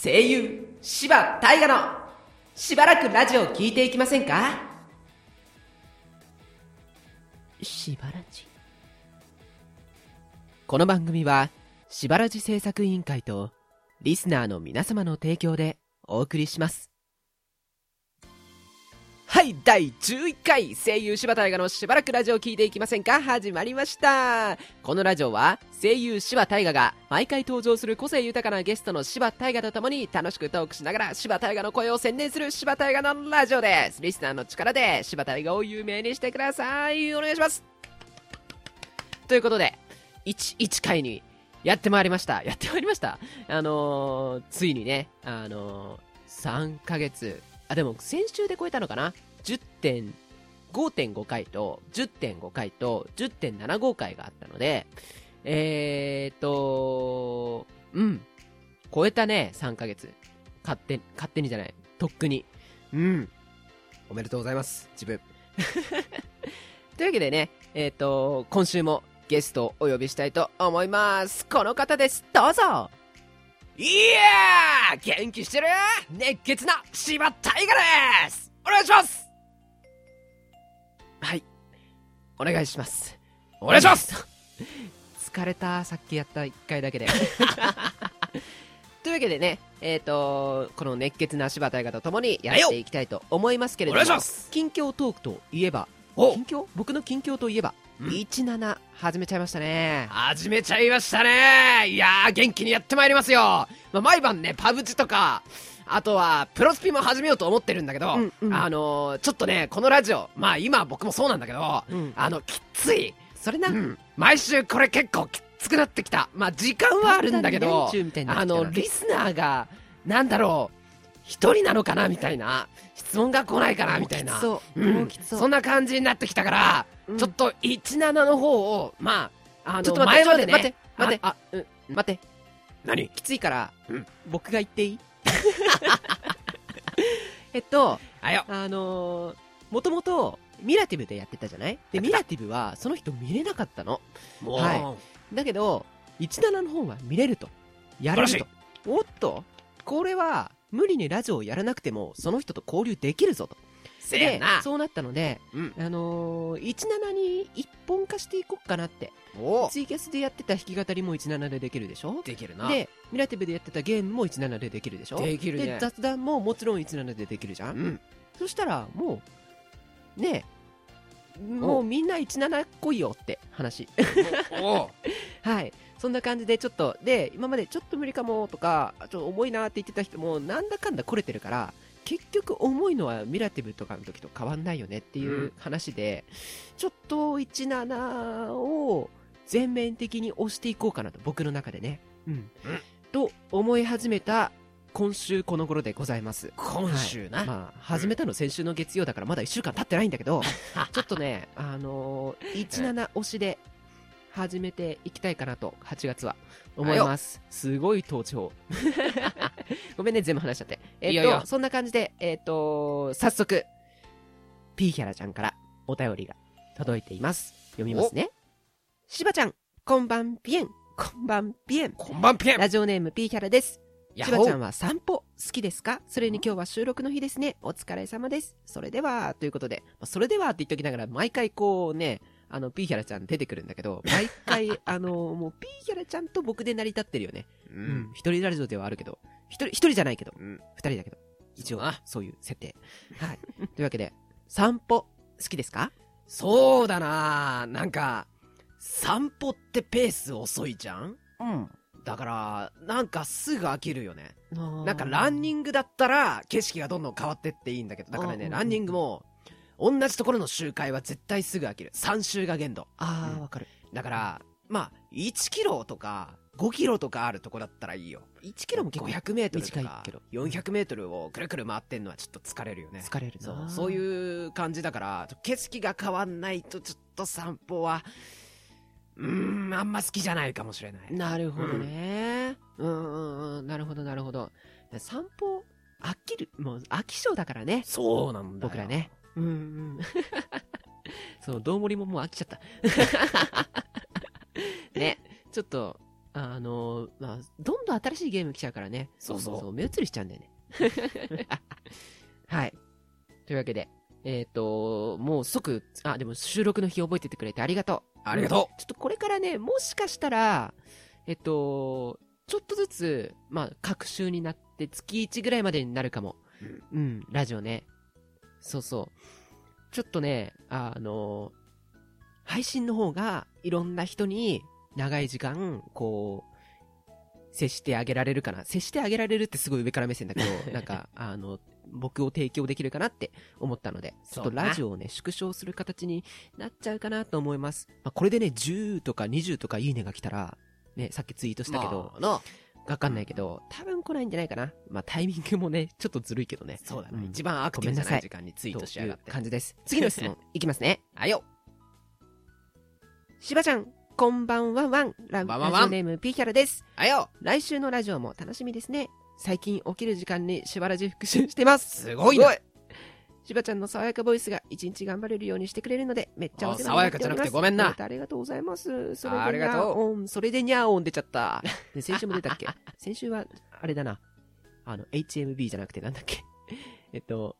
声優柴大河のしばらくラジオ聞いていきませんか？しばらじ。この番組はしばらじ制作委員会とリスナーの皆様の提供でお送りしますはい第11回声優柴大河のしばらくラジオを聞いていきませんか？始まりました。このラジオは声優柴大河が毎回登場する個性豊かなゲストの柴大河とともに楽しくトークしながら柴大河の声を宣伝する柴大河のラジオです。リスナーの力で柴大河を有名にしてください。お願いします。ということで11回にやってまいりました。やってまいりました。あのー、ついにねあのー、3ヶ月。あでも先週で超えたのかな？10.5.5回と10.5回と10.75回があったのでえーとうん。超えたね3ヶ月。勝手勝手にじゃない。とっくに。うん。おめでとうございます。自分。というわけでねえっ、ー、と今週もゲストをお呼びしたいと思います。この方です。どうぞ。いやー!元気してる?熱血な柴大河です!お願いしますお願いします。お願いします！疲れた、さっきやった1回だけで。というわけでね、えっ、ー、とこの熱血な柴田映画とともにやっていきたいと思いますけれども、近況トークといえば、近況？僕の近況といえば、17始めちゃいましたね。始めちゃいましたね。いやー元気にやってまいりますよ、まあ、毎晩ねパブチとかあとはプロスピも始めようと思ってるんだけど、うんうん、あのー、ちょっとねこのラジオまあ今僕もそうなんだけど、うん、あのきつい。それな、うん、毎週これ結構きつくなってきた。まあ時間はあるんだけどあのリスナーがなんだろう一人なのかなみたいな質問が来ないかなみたいな。そう、うん、そんな感じになってきたから、うん、ちょっと17の方をまああの前までね待って待ってあ、うん、待って。何？きついから、うん、僕が言っていい？えっとあよ。あのー、もともとミラティブでやってたじゃない？でミラティブはその人見れなかったの。はい、だけど17の方は見れると。やれると。おっと。これは無理にラジオをやらなくてもその人と交流できるぞとでそうなったので、うん、あのー、17に一本化していこうかなって。ツイキャスでやってた弾き語りも17でできるでしょ？できるな。でミラティブでやってたゲームも17でできるでしょ？できる、ね、で雑談ももちろん17でできるじゃん、うん、そしたらもうねもうみんな17来いよって話。はい。そんな感じでちょっとで今までちょっと無理かもとかちょっと重いなって言ってた人もなんだかんだ来れてるから結局重いのはミラティブとかの時と変わんないよねっていう話で、うん、ちょっと17を全面的に押していこうかなと僕の中でね、うん、うん、と思い始めた今週この頃でございます。今週な、はい、まあ始めたの先週の月曜だからまだ1週間経ってないんだけど ちょっとねあのー、17押しで始めていきたいかなと8月は思います。すごい登場 ごめんね全部話しちゃって。えっ、ー、といそんな感じでえっ、ー、と早速ピーヒャラちゃんからお便りが届いています。読みますね。しばちゃんこんばんぴえん。こんばんぴえん。こんばんぴえん。ラジオネームピーヒャラです。しばちゃんは散歩好きですか？それに今日は収録の日ですね。お疲れ様です。それでは、ということで、それではって言っときながら、毎回こうね、あの、ピーヒャラちゃん出てくるんだけど、毎回、あの、もう、ピーヒャラちゃんと僕で成り立ってるよね。うん。一、人ラジオではあるけど、一人、一人じゃないけど、二、うん、人だけど、一応、そういう設定。はい。というわけで、散歩、好きですか？そうだななんか、散歩ってペース遅いじゃん？うん。だから、なんかすぐ飽きるよね。なんかランニングだったら景色がどんどん変わってっていいんだけど、だからね、ランニングも、同じところの周回は絶対すぐ飽きる。3周が限度。ああ、わ、うん、かる。だから、まあ、1キロとか、5キロとかあるとこだったらいいよ。1キロも結構500メートルとか、400メートルをくるくる回ってんのはちょっと疲れるよね。疲れるそう。そういう感じだから、景色が変わんないとちょっと散歩は、うーん、あんま好きじゃないかもしれない。なるほどね。うん、うんうんうん、なるほどなるほど。散歩、飽きる、もう飽き性だからね。そうなんだ僕らね。うんうん。そう、どうもりももう飽きちゃった。ね、ちょっと、あの、まあ、どんどん新しいゲーム来ちゃうからね。そうそう目移りしちゃうんだよね。はい。というわけで、えっ、ー、と、もう即、あ、でも収録の日覚えててくれてありがとう。ありがとう。ちょっとこれからね、もしかしたら、えっと、ちょっとずつ、まあ、各週になって月1ぐらいまでになるかも。うん、うん、ラジオね。そうそう。ちょっとね、あの、配信の方がいろんな人に長い時間、こう、接してあげられるかな。接してあげられるってすごい上から目線だけど、なんか、あの、僕を提供できるかなって思ったので、ちょっとラジオをね、縮小する形になっちゃうかなと思います。まあ、これでね、10とか20とかいいねが来たら、ね、さっきツイートしたけど、まあ、わかんないけど、多分来ないんじゃないかな。まあ、タイミングもね、ちょっとずるいけどね。そうだね。うん、一番アクティブない時間にツイートしやがって。感じです。次の質問、いきますね。あよ。しばちゃん、こんばんはワン。ラジオネームピーヒャラです。あよ。来週のラジオも楽しみですね。最近起きる時間にしばらじ復習してます。すごいね。しばちゃんの爽やかボイスが一日頑張れるようにしてくれるので、めっちゃお世話になっております。爽やかじゃなくてごめんな。ありがとうございます。それでありがとう。それでにゃーおん出ちゃった。で、先週も出たっけ？先週は、あれだな。あの、HMB じゃなくてなんだっけ？えっと、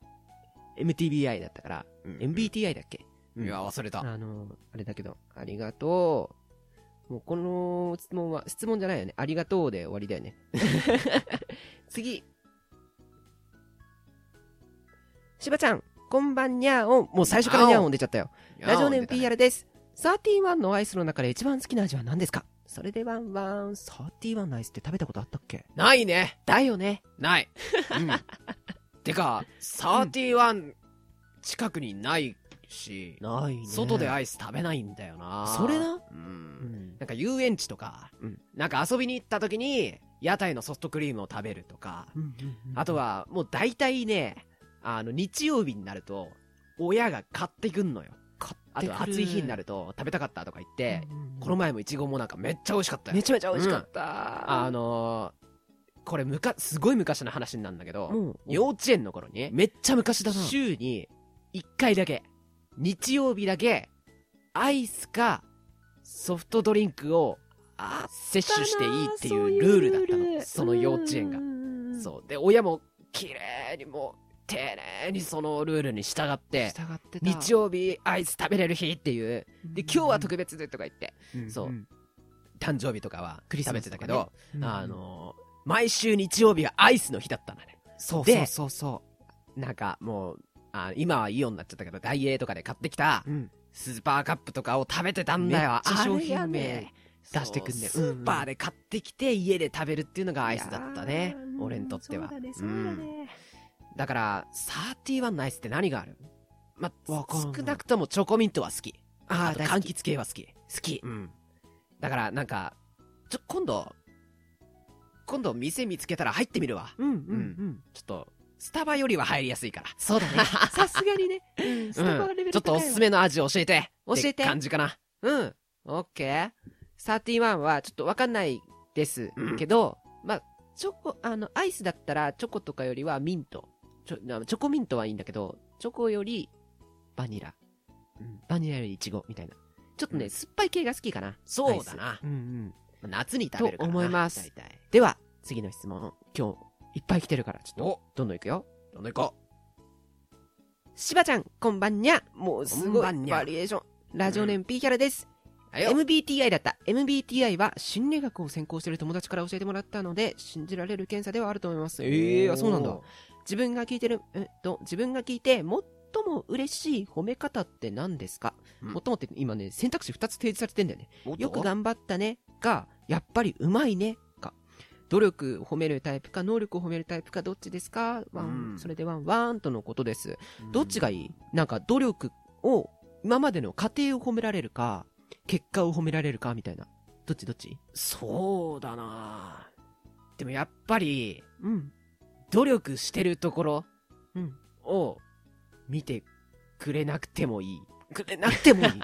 MTBI だったから、うん、MBTI だっけ？いや、忘れた。あの、あれだけど、ありがとう。もうこの質問は、質問じゃないよね。ありがとうで終わりだよね。次。しばちゃん、こんばんにゃーおん。もう最初からにゃーおん出ちゃったよ。ラジオネーム PR です。31のアイスの中で一番好きな味は何ですか？それでワンワン、31のアイスって食べたことあったっけ？ないね。だよね。ない。うん。てか、31近くにないし、ないね。外でアイス食べないんだよな。それな？うん。なんか遊園地とか、うん、なんか遊びに行った時に、屋台のソフトクリームを食べるとか、あとは、もう大体ね、あの、日曜日になると、親が買ってくんのよ。あと暑い日になると食べたかったとか言って、この前もいちごもなんかめっちゃ美味しかったよ。めちゃめちゃ美味しかった。うん、あのー、これむか、すごい昔の話なんだけど、幼稚園の頃に、めっちゃ昔だな。週に1回だけ、日曜日だけ、アイスかソフトドリンクを摂取していいっていうルールだったの。その幼稚園が。そう。で、親も綺麗にもう、丁寧にそのルールに従って、従って日曜日アイス食べれる日っていう。で、今日は特別でとか言って、そう。誕生日とかは食べてたけど、あの、毎週日曜日はアイスの日だったんだね。そうそうそうそう。なんかもう、あ今はイオンになっちゃったけど、ダイエーとかで買ってきた、スーパーカップとかを食べてたんだよ。商品名出してくんだよ。スーパーで買ってきて家で食べるっていうのがアイスだったね。俺にとっては。そうだね、そうだね。だから、31のアイスって何がある？ま、少なくともチョコミントは好き。ああ、柑橘系は好き。好き。うん。だから、なんか、ちょ、今度、今度店見つけたら入ってみるわ。うんうんうん。ちょっと、スタバよりは入りやすいから。そうだね。さすがにね。うん、スタバレベル、うん、ちょっとおすすめの味教えて。教えて。感じかな。うん。オッケー。31はちょっとわかんないですけど、うん、まあ、チョコ、あの、アイスだったらチョコとかよりはミント。チョチョコミントはいいんだけど、チョコよりバニラ。うん、バニラよりイチゴみたいな。ちょっとね、うん、酸っぱい系が好きかな。そうだな。うんうん。夏に食べるからと思います。では、次の質問。今日、いっぱい来てるから、ちょっと、どんどんいくよ。どんどんいこう。しばちゃん、こんばんにゃ。もうすごいバリエーション。ラジオネーム P キャラです。MBTI だった。MBTI は心理学を専攻している友達から教えてもらったので、信じられる検査ではあると思います。ええー、あ、そうなんだ。自分が聞いてる、えっと、自分が聞いて、最も嬉しい褒め方って何ですか、うん、最もって今ね、選択肢2つ提示されてんだよね。よく頑張ったね。が、やっぱりうまいね。か。努力を褒めるタイプか、能力を褒めるタイプか、どっちですか？ワン、うん、それでワン、ワンとのことです。どっちがいい？なんか努力を、今までの過程を褒められるか、結果を褒められるかみたいな。どっちどっち？そうだなでもやっぱり、うん。努力してるところ、うん。を見てくれなくてもいい。くれなくてもいい。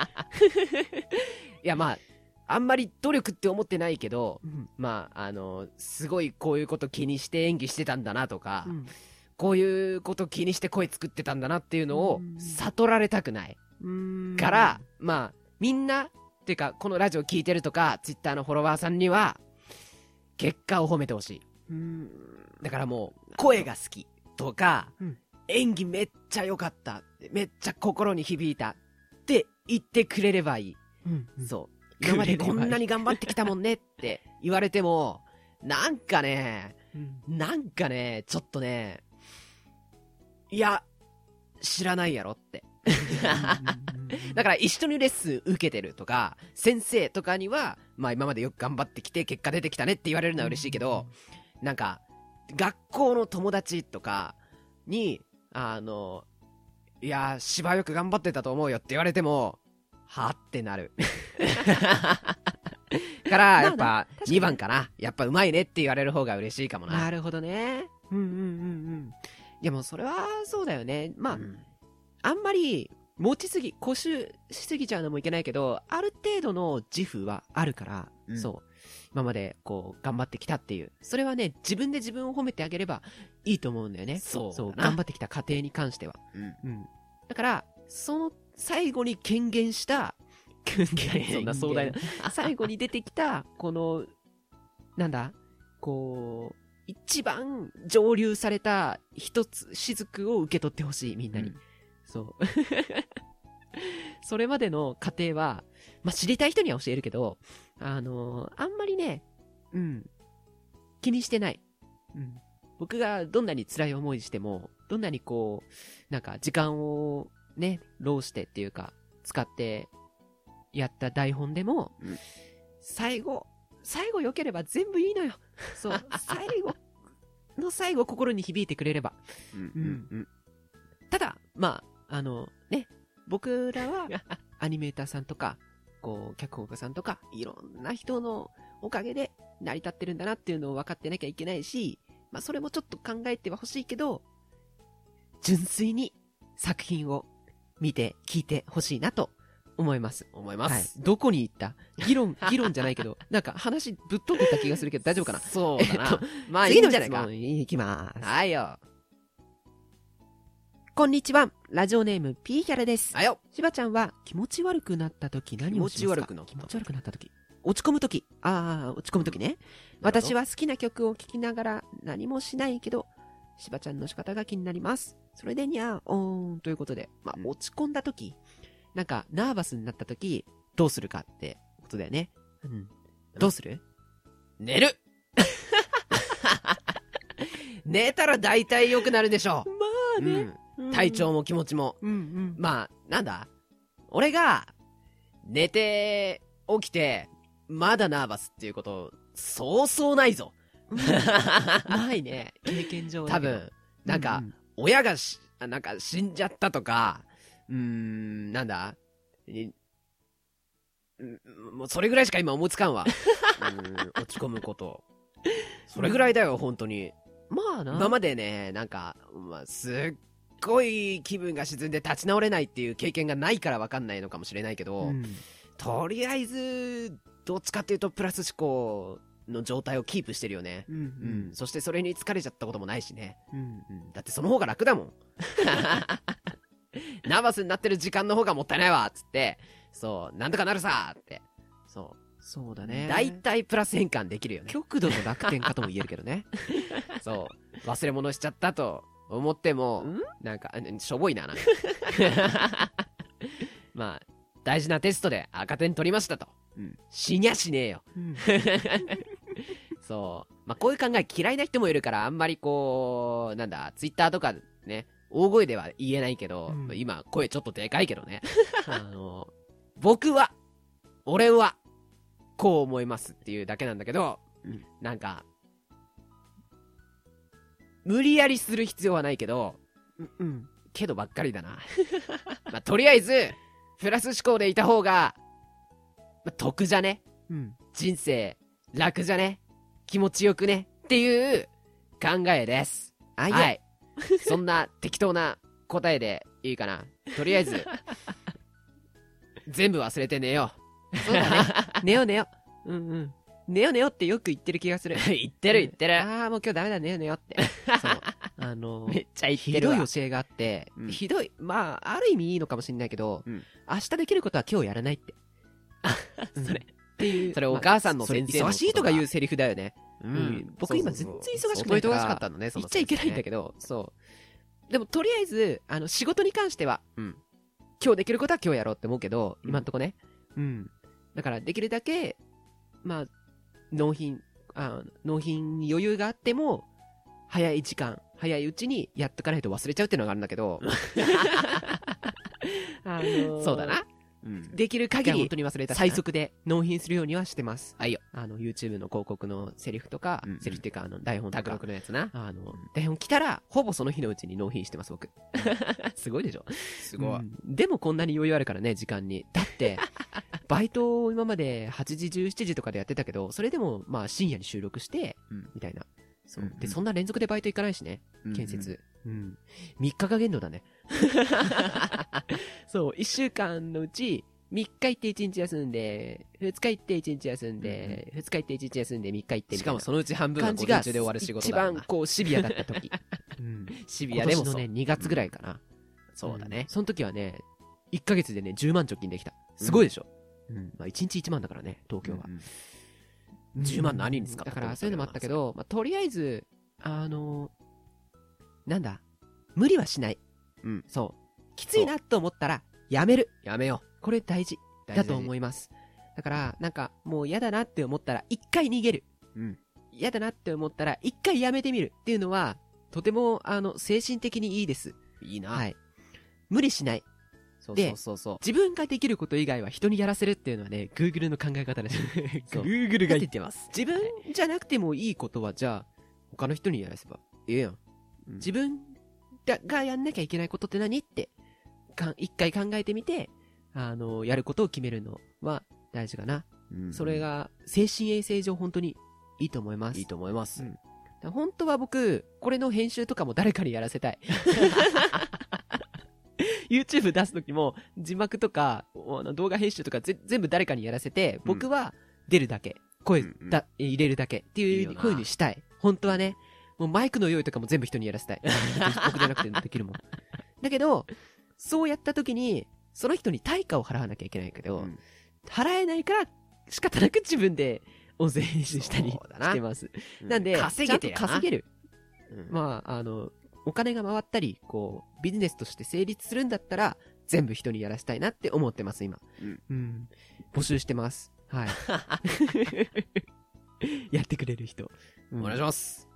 いや、まあ、あんまり努力って思ってないけど、うん、まあ、あの、すごいこういうこと気にして演技してたんだなとか、うん、こういうこと気にして声作ってたんだなっていうのを悟られたくない。から、まあ、みんな、っていうか、このラジオ聞いてるとか、ツイッターのフォロワーさんには、結果を褒めてほしい。うん。だからもう、声が好きとか、うん演技めっちゃ良かっためっちゃ心に響いたって言ってくれればいい。うん。そう。今までこんなに頑張ってきたもんねって言われても、なんかね、うん。なんかね、ちょっとね、いや、知らないやろって。だから一緒にレッスン受けてるとか、先生とかには、まあ今までよく頑張ってきて結果出てきたねって言われるのは嬉しいけど、なんか、学校の友達とかに、あの、いや、芝よく頑張ってたと思うよって言われても、はってなる。から、やっぱまあな、確かに2番かな。やっぱうまいねって言われる方が嬉しいかもな。なるほどね。うんうんうんうん。いやもうそれはそうだよね。まあ、うんあんまり持ちすぎ、固執しすぎちゃうのもいけないけど、ある程度の自負はあるから、うんそう。今までこう頑張ってきたっていう。それはね、自分で自分を褒めてあげればいいと思うんだよね。そう。そう頑張ってきた過程に関しては。うんうん。だから、その最後に権限した、権限そんな壮大な。最後に出てきた、この、なんだこう、一番上流された一つ、雫を受け取ってほしい、みんなに。うんそう。それまでの過程は、まあ、知りたい人には教えるけど、あのあんまりね、うん、気にしてない。うん。僕がどんなに辛い思いしても、どんなにこう、なんか時間をね、労してっていうか、使ってやった台本でも、うん最後、最後良ければ全部いいのよ。そう、最後の最後心に響いてくれれば。うんうんうんただ、まあ、あの、ね、僕らは、アニメーターさんとか、こう、脚本家さんとか、いろんな人のおかげで成り立ってるんだなっていうのを分かってなきゃいけないし、まあ、それもちょっと考えてはほしいけど、純粋に作品を見て、聞いてほしいなと思います。思いまはいす。。どこに行った？議論、議論じゃないけど、なんか話ぶっ飛んでた気がするけど大丈夫かな？そうだなえっと。まあ次のんじゃないか。質問いきます。はいよ。こんにちは。ラジオネーム、ピーヒャラです。はいよ。しばちゃんは気持ち悪くなった時何をしますか？気持ち悪くなった気持ち悪くなった時。落ち込む時。ああ、落ち込む時ね。私は好きな曲を聴きながら何もしないけど、しばちゃんの仕方が気になります。それでにゃーおーんということで、まあ、うん落ち込んだ時、なんか、ナーバスになった時、どうするかってことだよね。うん。どうする？寝る寝たら大体良くなるでしょまう。うん。体調も気持ちも。うんうん。まあ、なんだ？俺が、寝て、起きて、まだナーバスっていうこと、そうそうないぞ。ないね。経験上多分、なんか、親がし、あなんか死んじゃったとか、うーん、なんだ？もうそれぐらいしか今思いつかんわ。うん落ち込むこと。それぐらいだよ、本当に。まあな。今までね、なんか、まあ、すっごい気分が沈んで立ち直れないっていう経験がないからわかんないのかもしれないけど、うんとりあえず、どっちかっていうとプラス思考の状態をキープしてるよね。うんうん。そしてそれに疲れちゃったこともないしね。うんうん。だってその方が楽だもん。ナーバスになってる時間の方がもったいないわっつって、そう、なんとかなるさって。そそうだう。ね。大体プラス変換できるよね。極度の楽天かとも言えるけどね。そう。忘れ物しちゃったと思っても、ん？なんか、うんしょぼいな、なんか。まあ、大事なテストで赤点取りましたと。うん死にゃしねえよ。うん そう。まあ、こういう考え嫌いな人もいるから、あんまりこう、なんだ、ツイッターとかね、大声では言えないけど、うんまあ今、声ちょっとでかいけどね。あの、僕は、俺は、こう思いますっていうだけなんだけど、うんなんか、無理やりする必要はないけど、うん。けどばっかりだな。まあ、とりあえず、プラス思考でいた方が、まあ、得じゃね？うん。人生、楽じゃね？気持ちよくね？っていう考えです。あ、いや、はい。そんな適当な答えでいいかな？とりあえず、全部忘れて寝よそうだね。寝よう寝よう。うんうん。寝よう寝ようってよく言ってる気がする。う。言ってる言ってる。ああ、もう今日ダメだ、寝よう寝ようって。そう。あのめっちゃ言っひてるわ。どい教えがあって、うんひどい、まあ、ある意味いいのかもしれないけど、うん明日できることは今日やらないって。うんそれっていう。それお母さんの先生忙しいとかいうセリフだよね。うん。僕今全然忙しくないから。忙しかったのね、言っちゃいけないんだけど、そう。でもとりあえず、あの、仕事に関しては、うん。今日できることは今日やろうって思うけど、今んとこね。うん。だからできるだけ、まあ、納品、あ納品に余裕があっても、早い時間、早いうちにやっとかないと忘れちゃうっていうのがあるんだけど。あのー、そうだな。うん、できる限り、本当に忘れた最速で納品するようにはしてます。はいよ。あの、YouTube の広告のセリフとか、うんうん、セリフっていうか、あの、台本とか。のやつな。あの、台本来たら、ほぼその日のうちに納品してます、僕。すごいでしょ？すごい、うん、でもこんなに余裕あるからね、時間に。だって、バイトを今まで8時、17時とかでやってたけど、それでも、まあ、深夜に収録して、うん、みたいな。そう。で、そんな連続でバイト行かないしね。建設。うん。3日が限度だね。そう、1週間のうち、3日行って1日休んで、2日行って1日休んで、2日行って1日休んで、3日行ってしかもそのうち半分は午前中で終わる仕事だ一番こうシビアだった時。うん、シビアでものね、2月ぐらいかな。そうだね。その時はね、1ヶ月でね、10万貯金できた。すごいでしょ。うん。まあ、1日1万だからね、東京は。10万何に使っただからそういうのもあったけど、まあ、とりあえず、あのなんだ、無理はしない。うん。そう。きついなと思ったら、やめる。やめよう。これ大事。だと思います。だから、なんか、もう嫌だなって思ったら、一回逃げる。うん。嫌だなって思ったら、一回やめてみるっていうのは、とても、あの、精神的にいいです。いいな。はい。無理しない。そうそうそうそう。自分ができること以外は人にやらせるっていうのはね、Google の考え方です。Google が言ってます。自分じゃなくてもいいことは、じゃあ、他の人にやらせばええやん。うん、自分がやんなきゃいけないことって何って、か一回考えてみて、あの、やることを決めるのは大事かな。うん、それが、精神衛生上本当にいいと思います。いいと思います。うん、本当は僕、これの編集とかも誰かにやらせたい。YouTube 出すときも、字幕とか、動画編集とか全部誰かにやらせて、僕は出るだけ、声だ、入れるだけっていう風にしたい。本当はね、もうマイクの用意とかも全部人にやらせたい。僕じゃなくてできるもん。だけど、そうやった時に、その人に対価を払わなきゃいけないけど、うん、払えないから仕方なく自分で音声編集したりしてます。ななんで、稼げて稼げる。うん、まあ、あの、お金が回ったり、こう、ビジネスとして成立するんだったら、全部人にやらせたいなって思ってます、今。うん。うん、募集してます。はい。やってくれる人、うん。お願いします。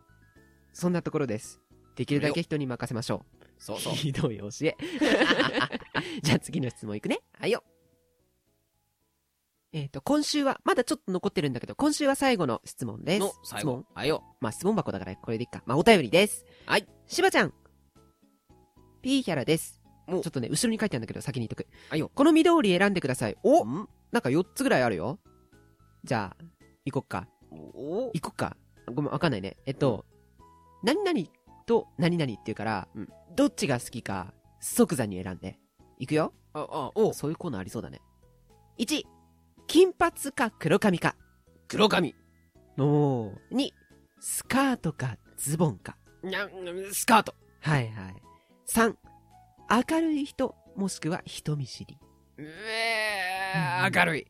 そんなところです。できるだけ人に任せましょう。そうそう。ひどい教え。じゃあ次の質問いくね。はいよ。えっ、ー、と、今週は、まだちょっと残ってるんだけど、今週は最後の質問です。質問はいよ。まあ、質問箱だからこれでいいか。まあ、お便りです。はい。しばちゃん。ピーヒャラです。ちょっとね、後ろに書いてあるんだけど、先に言っとく。はいよ。この緑選んでください。おなんか4つぐらいあるよ。じゃあ、行こっか。お行こっか。ごめん、わかんないね。えっと、何々と何々っていうから、うん、どっちが好きか、即座に選んで。いくよ。あ、あ、おそういうコーナーありそうだね。1、金髪か黒髪か。黒髪。おー。2、スカートかズボンか。にゃん、スカート。はいはい。3、明るい人、もしくは人見知り。うえー、明るい。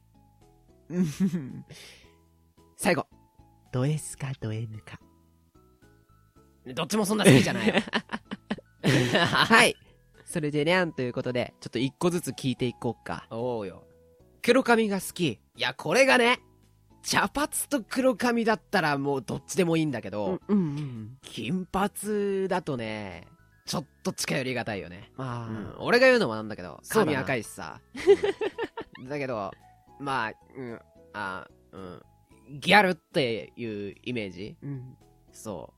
最後。ド S かド M か。どっちもそんな好きじゃない はい。それでねんということで、ちょっと一個ずつ聞いていこうか。おうよ。黒髪が好き。いや、これがね、茶髪と黒髪だったらもうどっちでもいいんだけど、うんうんうん、金髪だとね、ちょっと近寄りがたいよね。あ、うん、俺が言うのもなんだけど、髪赤いしさ。だけど、まあ、うん、あ、うん、ギャルっていうイメージ、うん、そ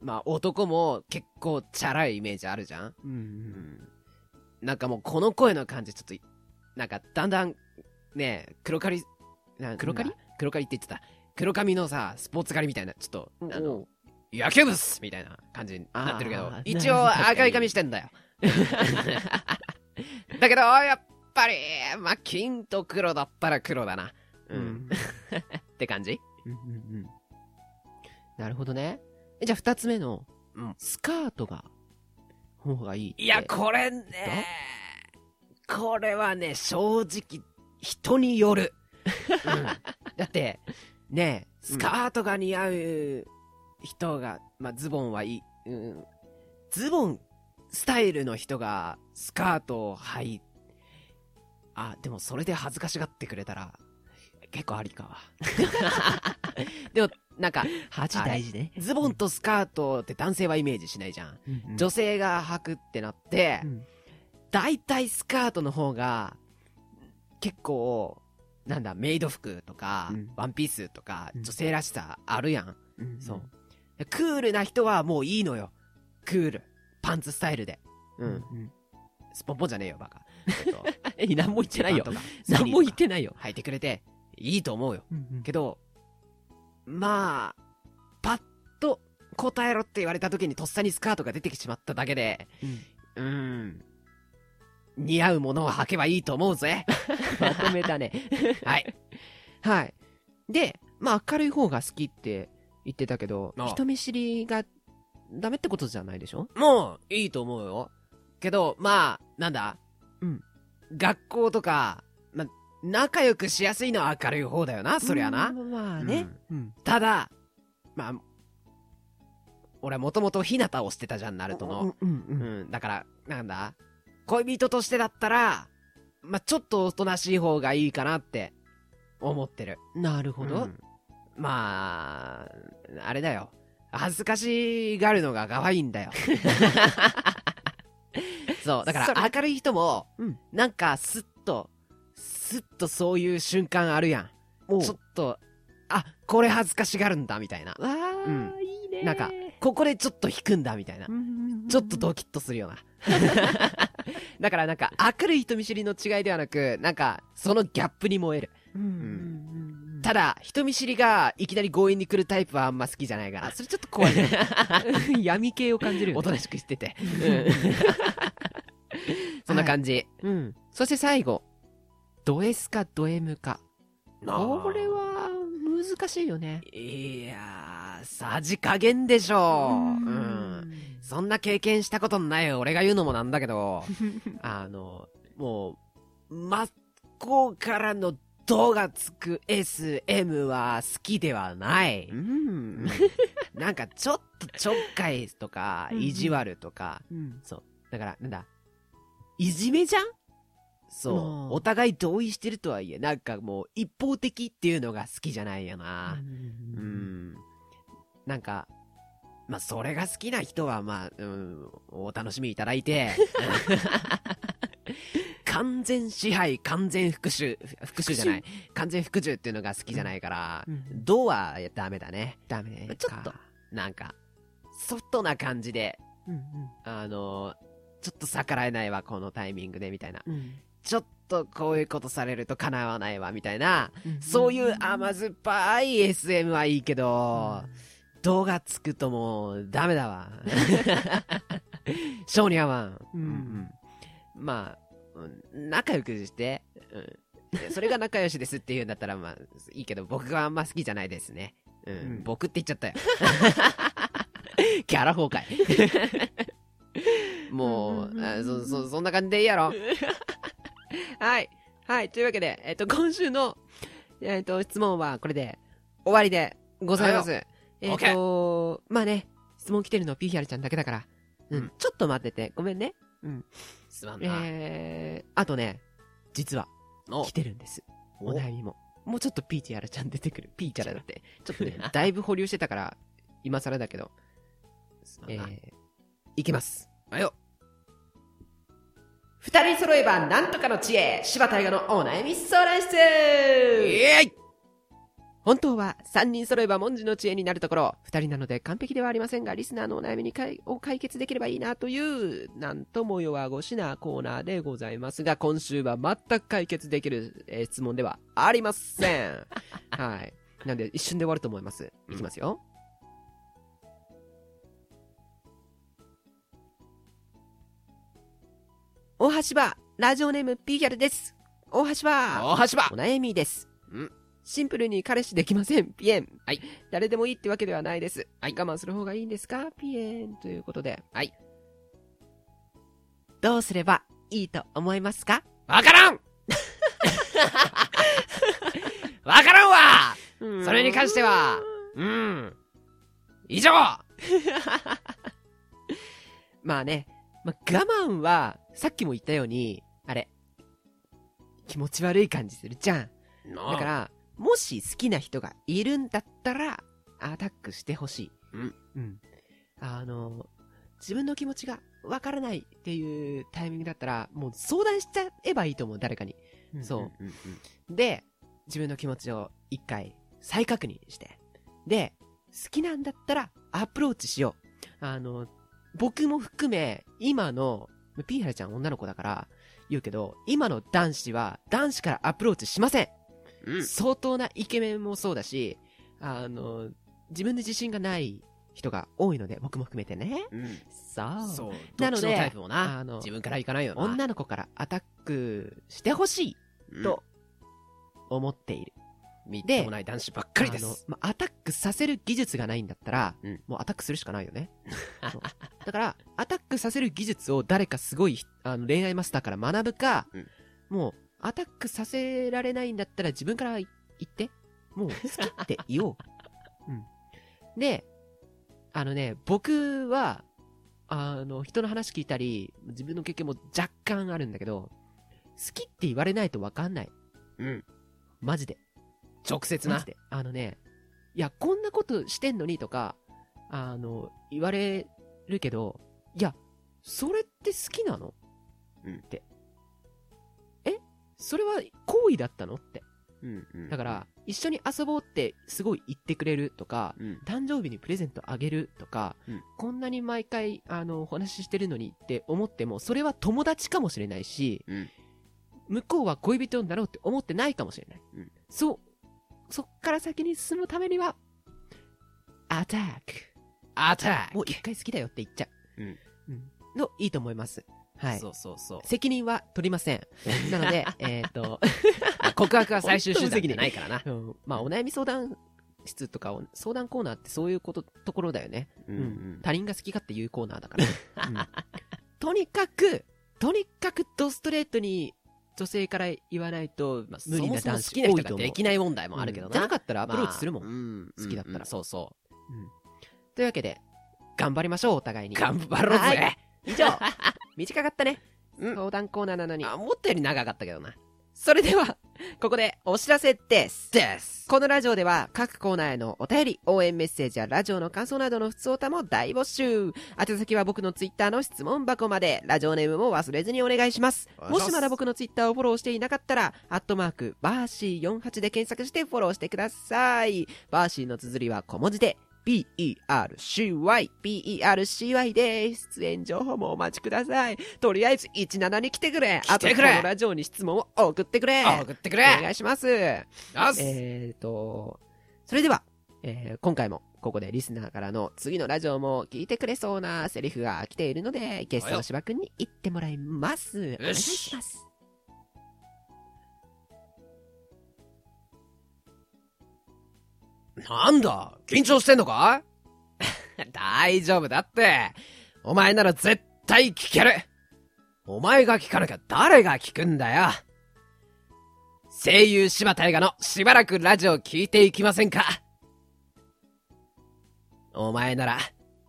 う。まあ男も結構チャラいイメージあるじゃん、うん、うん、なんかもうこの声の感じちょっと、なんかだんだん、ね黒刈り、黒刈り？黒刈りって言ってた。黒髪のさ、スポーツ刈りみたいな、ちょっと、あの、野球部っすみたいな感じになってるけど、一応赤い髪してんだよ。だけど、やっぱり、まあ、金と黒だったら黒だな。うん。って感じ、うんうんうん、なるほどね。じゃあ二つ目の、うん、スカートが、方がいいいや、これね、これはね、正直、人による。うん、だって、ねスカートが似合う人が、まあ、ズボンはいい、うん、ズボンスタイルの人がスカートを履い、あ、でもそれで恥ずかしがってくれたら、結構ありかわ。でも、なんか、恥大事ね。ズボンとスカートって男性はイメージしないじゃん。うんうん、女性が履くってなって、うん、大体スカートの方が、結構、なんだ、メイド服とか、うん、ワンピースとか、女性らしさあるやん。うん、そう。クールな人はもういいのよ。クール。パンツスタイルで。うん。うん、スポンポンじゃねえよ、バカ。え、何も言ってないよ。何も言ってないよ。履いてくれて、いいと思うよ。うんうん、けど、まあ、パッと答えろって言われた時にとっさにスカートが出てきちまっただけで、うん、似合うものを履けばいいと思うぜ。まとめたね。はい。はい。で、まあ明るい方が好きって言ってたけど、人見知りがダメってことじゃないでしょ？もう、いいと思うよ。けど、まあ、なんだ？うん。学校とか、ま、仲良くしやすいのは明るい方だよな、そりゃな。まあね。うん。ただ、まあ、俺はもともとひなたをしてたじゃん、ナルトの。うん、うん、うん。だから、なんだ？恋人としてだったら、まあ、ちょっとおとなしい方がいいかなって思ってる。なるほど。うん、まあ、あれだよ。恥ずかしがるのが可愛いんだよ。そう。だから明るい人も、うん、なんかスッと、スッとそういう瞬間あるやん。ちょっと、あ、これ恥ずかしがるんだ、みたいな。わー、うん、いいねなんか、ここでちょっと引くんだ、みたいな。ちょっとドキッとするような。だからなんか、明るい人見知りの違いではなく、なんか、そのギャップに燃える。うん、ただ、人見知りがいきなり強引に来るタイプはあんま好きじゃないから、それちょっと怖いね。闇系を感じる。おとなしくしてて。そんな感じ、うん。そして最後、ド S かド M か。これは、難しいよね。いやー、さじ加減でしょう。うん。そんな経験したことない俺が言うのもなんだけど、あの、もう、真っ向からのドがつく SM は好きではない。うん。なんかちょっとちょっかいとか、意地悪とか、うん、そう。だから、なんだ、いじめじゃん？そう。お互い同意してるとはいえ、なんかもう一方的っていうのが好きじゃないよな。うん。なんか、まあ、それが好きな人は、まあ、うん、お楽しみいただいて、完全支配、完全復讐、復讐じゃない、完全服従っていうのが好きじゃないから、うん、ドはダメだね。ダメちょっと、なんか、ソフトな感じで、うんうん、あの、ちょっと逆らえないわ、このタイミングで、みたいな。うん、ちょっとこういうことされると叶わないわ、みたいな、うんうん、そういう甘酸っぱい SM はいいけど、うん動画つくともうダメだわ。性に合わん。うん、うん、まあ、仲良くして、うん、それが仲良しですって言うんだったらまあいいけど僕があんま好きじゃないですね。うん、うん、僕って言っちゃったよ。キャラ崩壊。もう、あそ、そ、そんな感じでいいやろ。はい。はい。というわけで、えっ、と、今週の、えっ、と、質問はこれで終わりでございます。えっ、ー、とまあね、質問来てるのピーヒャルちゃんだけだから、うん、ちょっと待ってて、ごめんね。うん。すまんな。えー、あとね、実は、来てるんです。お悩みも。もうちょっとピーチャラちゃん出てくる。ピーチャラだって。ちょっとね、だいぶ保留してたから、今更だけど。えー、いきます。あよ。二人揃えばなんとかの知恵柴田映画のお悩み相談室イエーイ本当は3人揃えば文字の知恵になるところ、2人なので完璧ではありませんが、リスナーのお悩みにかいを解決できればいいなという、なんとも弱腰なコーナーでございますが、今週は全く解決できる、えー、質問ではありません。はい。なんで一瞬で終わると思います？いきますよ。大橋場、ラジオネームピーギャルです。大橋場、大橋場、お悩みです。んシンプルに彼氏できません。ピエン。はい。誰でもいいってわけではないです。はい。我慢する方がいいんですか？ピエン。ということで。はい。どうすればいいと思いますか？わからんわからんわそれに関しては、うん。以上 まあね、まあ、我慢は、さっきも言ったように、あれ、気持ち悪い感じするじゃん。だから、もし好きな人がいるんだったら、アタックしてほしい。うん。うん。あの、自分の気持ちがわからないっていうタイミングだったら、もう相談しちゃえばいいと思う、誰かに。そう。で、自分の気持ちを一回再確認して。で、好きなんだったらアプローチしよう。あの、僕も含め、今の、ピーハラちゃん女の子だから言うけど、今の男子は男子からアプローチしません。うん、相当なイケメンもそうだし、あの、自分で自信がない人が多いので、僕も含めてね。うん、そう。そう。なので、のあの自分から行かないよな。女の子からアタックしてほしいと思っている。みっともない男子ばっかりです。まあ、アタックさせる技術がないんだったら、うん、もうアタックするしかないよね。だから、アタックさせる技術を誰かすごいあの恋愛マスターから学ぶか、うん、もう、アタックさせられないんだったら自分から言って、もう好きって言おう。うん。で、あのね、僕は、あの、人の話聞いたり、自分の経験も若干あるんだけど、好きって言われないとわかんない。うん。マジで。直接な。マジで。あのね、いや、こんなことしてんのにとか、あの、言われるけど、いや、それって好きなの？うん。って。えそれは行為だったのって。うんうん、だから、一緒に遊ぼうってすごい言ってくれるとか、うん、誕生日にプレゼントあげるとか、うん、こんなに毎回、あの、お話ししてるのにって思っても、それは友達かもしれないし、うん、向こうは恋人になろうって思ってないかもしれない。うん、そう、そっから先に進むためには、アタック。アタック。もう一回好きだよって言っちゃう。うん。うん。の、いいと思います。はい。そうそうそう。責任は取りません。なので、えっと、告白は最終手段じゃないからな。うん。まあ、お悩み相談室とか相談コーナーってそういうこと、ところだよね。うん、うん、他人が好き勝手言うコーナーだから。うん、とにかく、とにかくドストレートに女性から言わないと、まあ、無理な男子好きな人ができない問題もあるけどな。じゃなかったらアプローチするもん。まあ、うん、好きだったら。そうそう。うん。というわけで、頑張りましょう、お互いに。頑張ろうぜ。以上。短かったね。相談コーナーなのに。あ、思ったより長かったけどな。それでは、ここでお知らせです。です。このラジオでは各コーナーへのお便り、応援メッセージやラジオの感想などの普通歌も大募集。宛先は僕のツイッターの質問箱まで、ラジオネームも忘れずにお願いします。もしまだ僕のツイッターをフォローしていなかったら、アットマーク、バーシー48で検索してフォローしてください。バーシーの綴りは小文字で、P-E-R-C-Y、P-E-R-C-Y です。出演情報もお待ちください。とりあえず17に来てくれ。来てくれあとこのラジオに質問を送ってくれ。送ってくれ。お願いします。えーと、それでは、えー、今回もここでリスナーからの次のラジオも聞いてくれそうなセリフが来ているので、ゲストの芝くんに言ってもらいます。お願いします。なんだ？緊張してんのか？大丈夫だって。お前なら絶対聞ける。お前が聞かなきゃ誰が聞くんだよ。声優柴田映画のしばらくラジオ聞いていきませんか？お前なら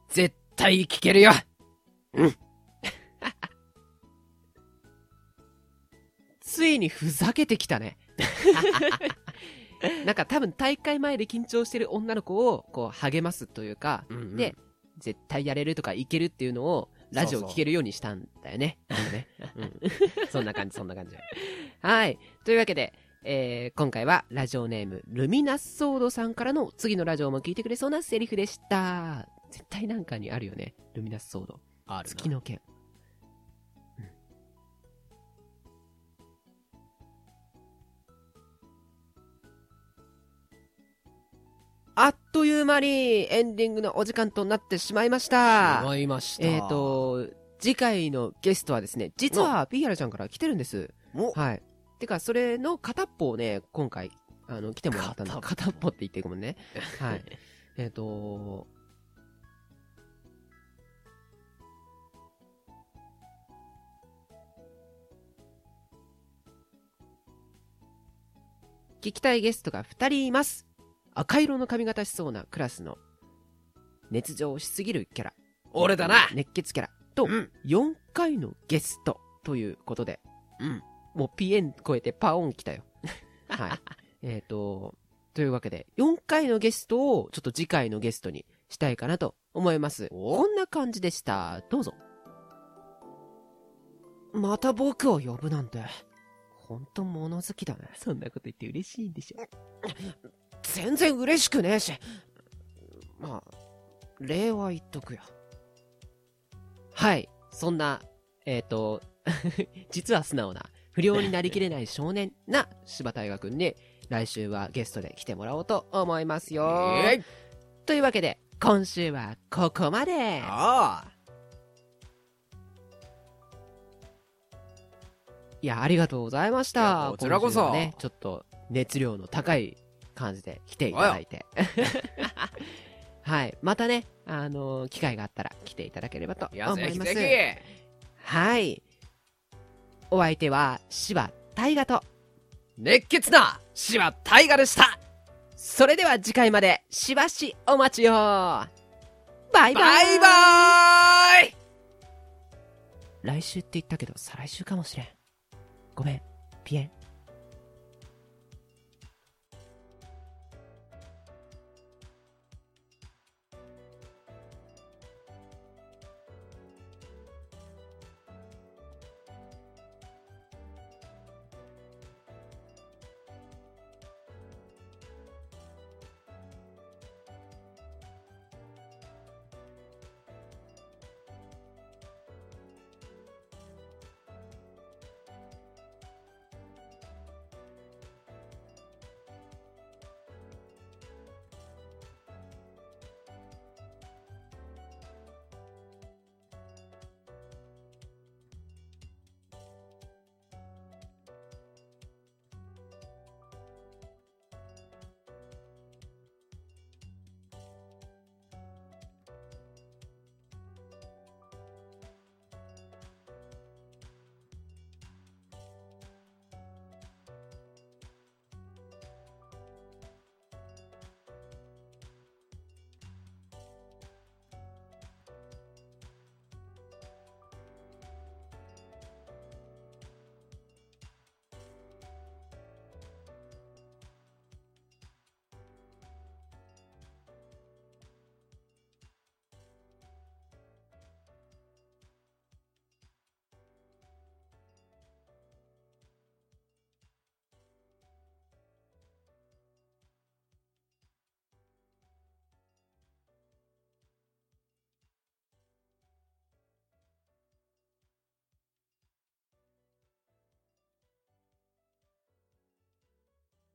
絶対聞けるよ。うん。ついにふざけてきたね。なんか多分大会前で緊張してる女の子をこう励ますというか、うんうん、で、絶対やれるとかいけるっていうのをラジオ聞けるようにしたんだよね。そうねうん、そんな感じ、そんな感じ。はい。というわけで、えー、今回はラジオネームルミナスソードさんからの次のラジオも聞いてくれそうなセリフでした。絶対なんかにあるよね。ルミナスソード。ある月の剣。あっという間にエンディングのお時間となってしまいました。しまいました。えっ、ー、と、次回のゲストはですね、実はピーハラちゃんから来てるんです。はい。てか、それの片っぽをね、今回、あの、来てもらったんで、片っぽって言ってごめんね。はい。えっと、聞きたいゲストが2人います。赤色の髪型しそうなクラスの熱情しすぎるキャラ。俺だな熱血キャラ。と、うん、4回のゲストということで。うん。もうピエン超えてパオン来たよ。はい。えっと、というわけで、4回のゲストをちょっと次回のゲストにしたいかなと思います。こんな感じでした。どうぞ。また僕を呼ぶなんて、ほんと物好きだね。そんなこと言って嬉しいんでしょ。全然嬉しくねえし。まあ、礼は言っとくよ。はい。そんな、えっ、ー、と、実は素直な、不良になりきれない少年な柴大河君に、来週はゲストで来てもらおうと思いますよ。えー、というわけで、今週はここまで。ああ。いや、ありがとうございました。こちらこそ。ね、ちょっと熱量の高い感じで来ていただいて。はい。またね、あのー、機会があったら来ていただければと思います。はい。お相手は、柴大河と、熱血な柴大河でしたそれでは次回までしばしお待ちをバイバイバイバイ来週って言ったけど再来週かもしれん。ごめん、ピエン。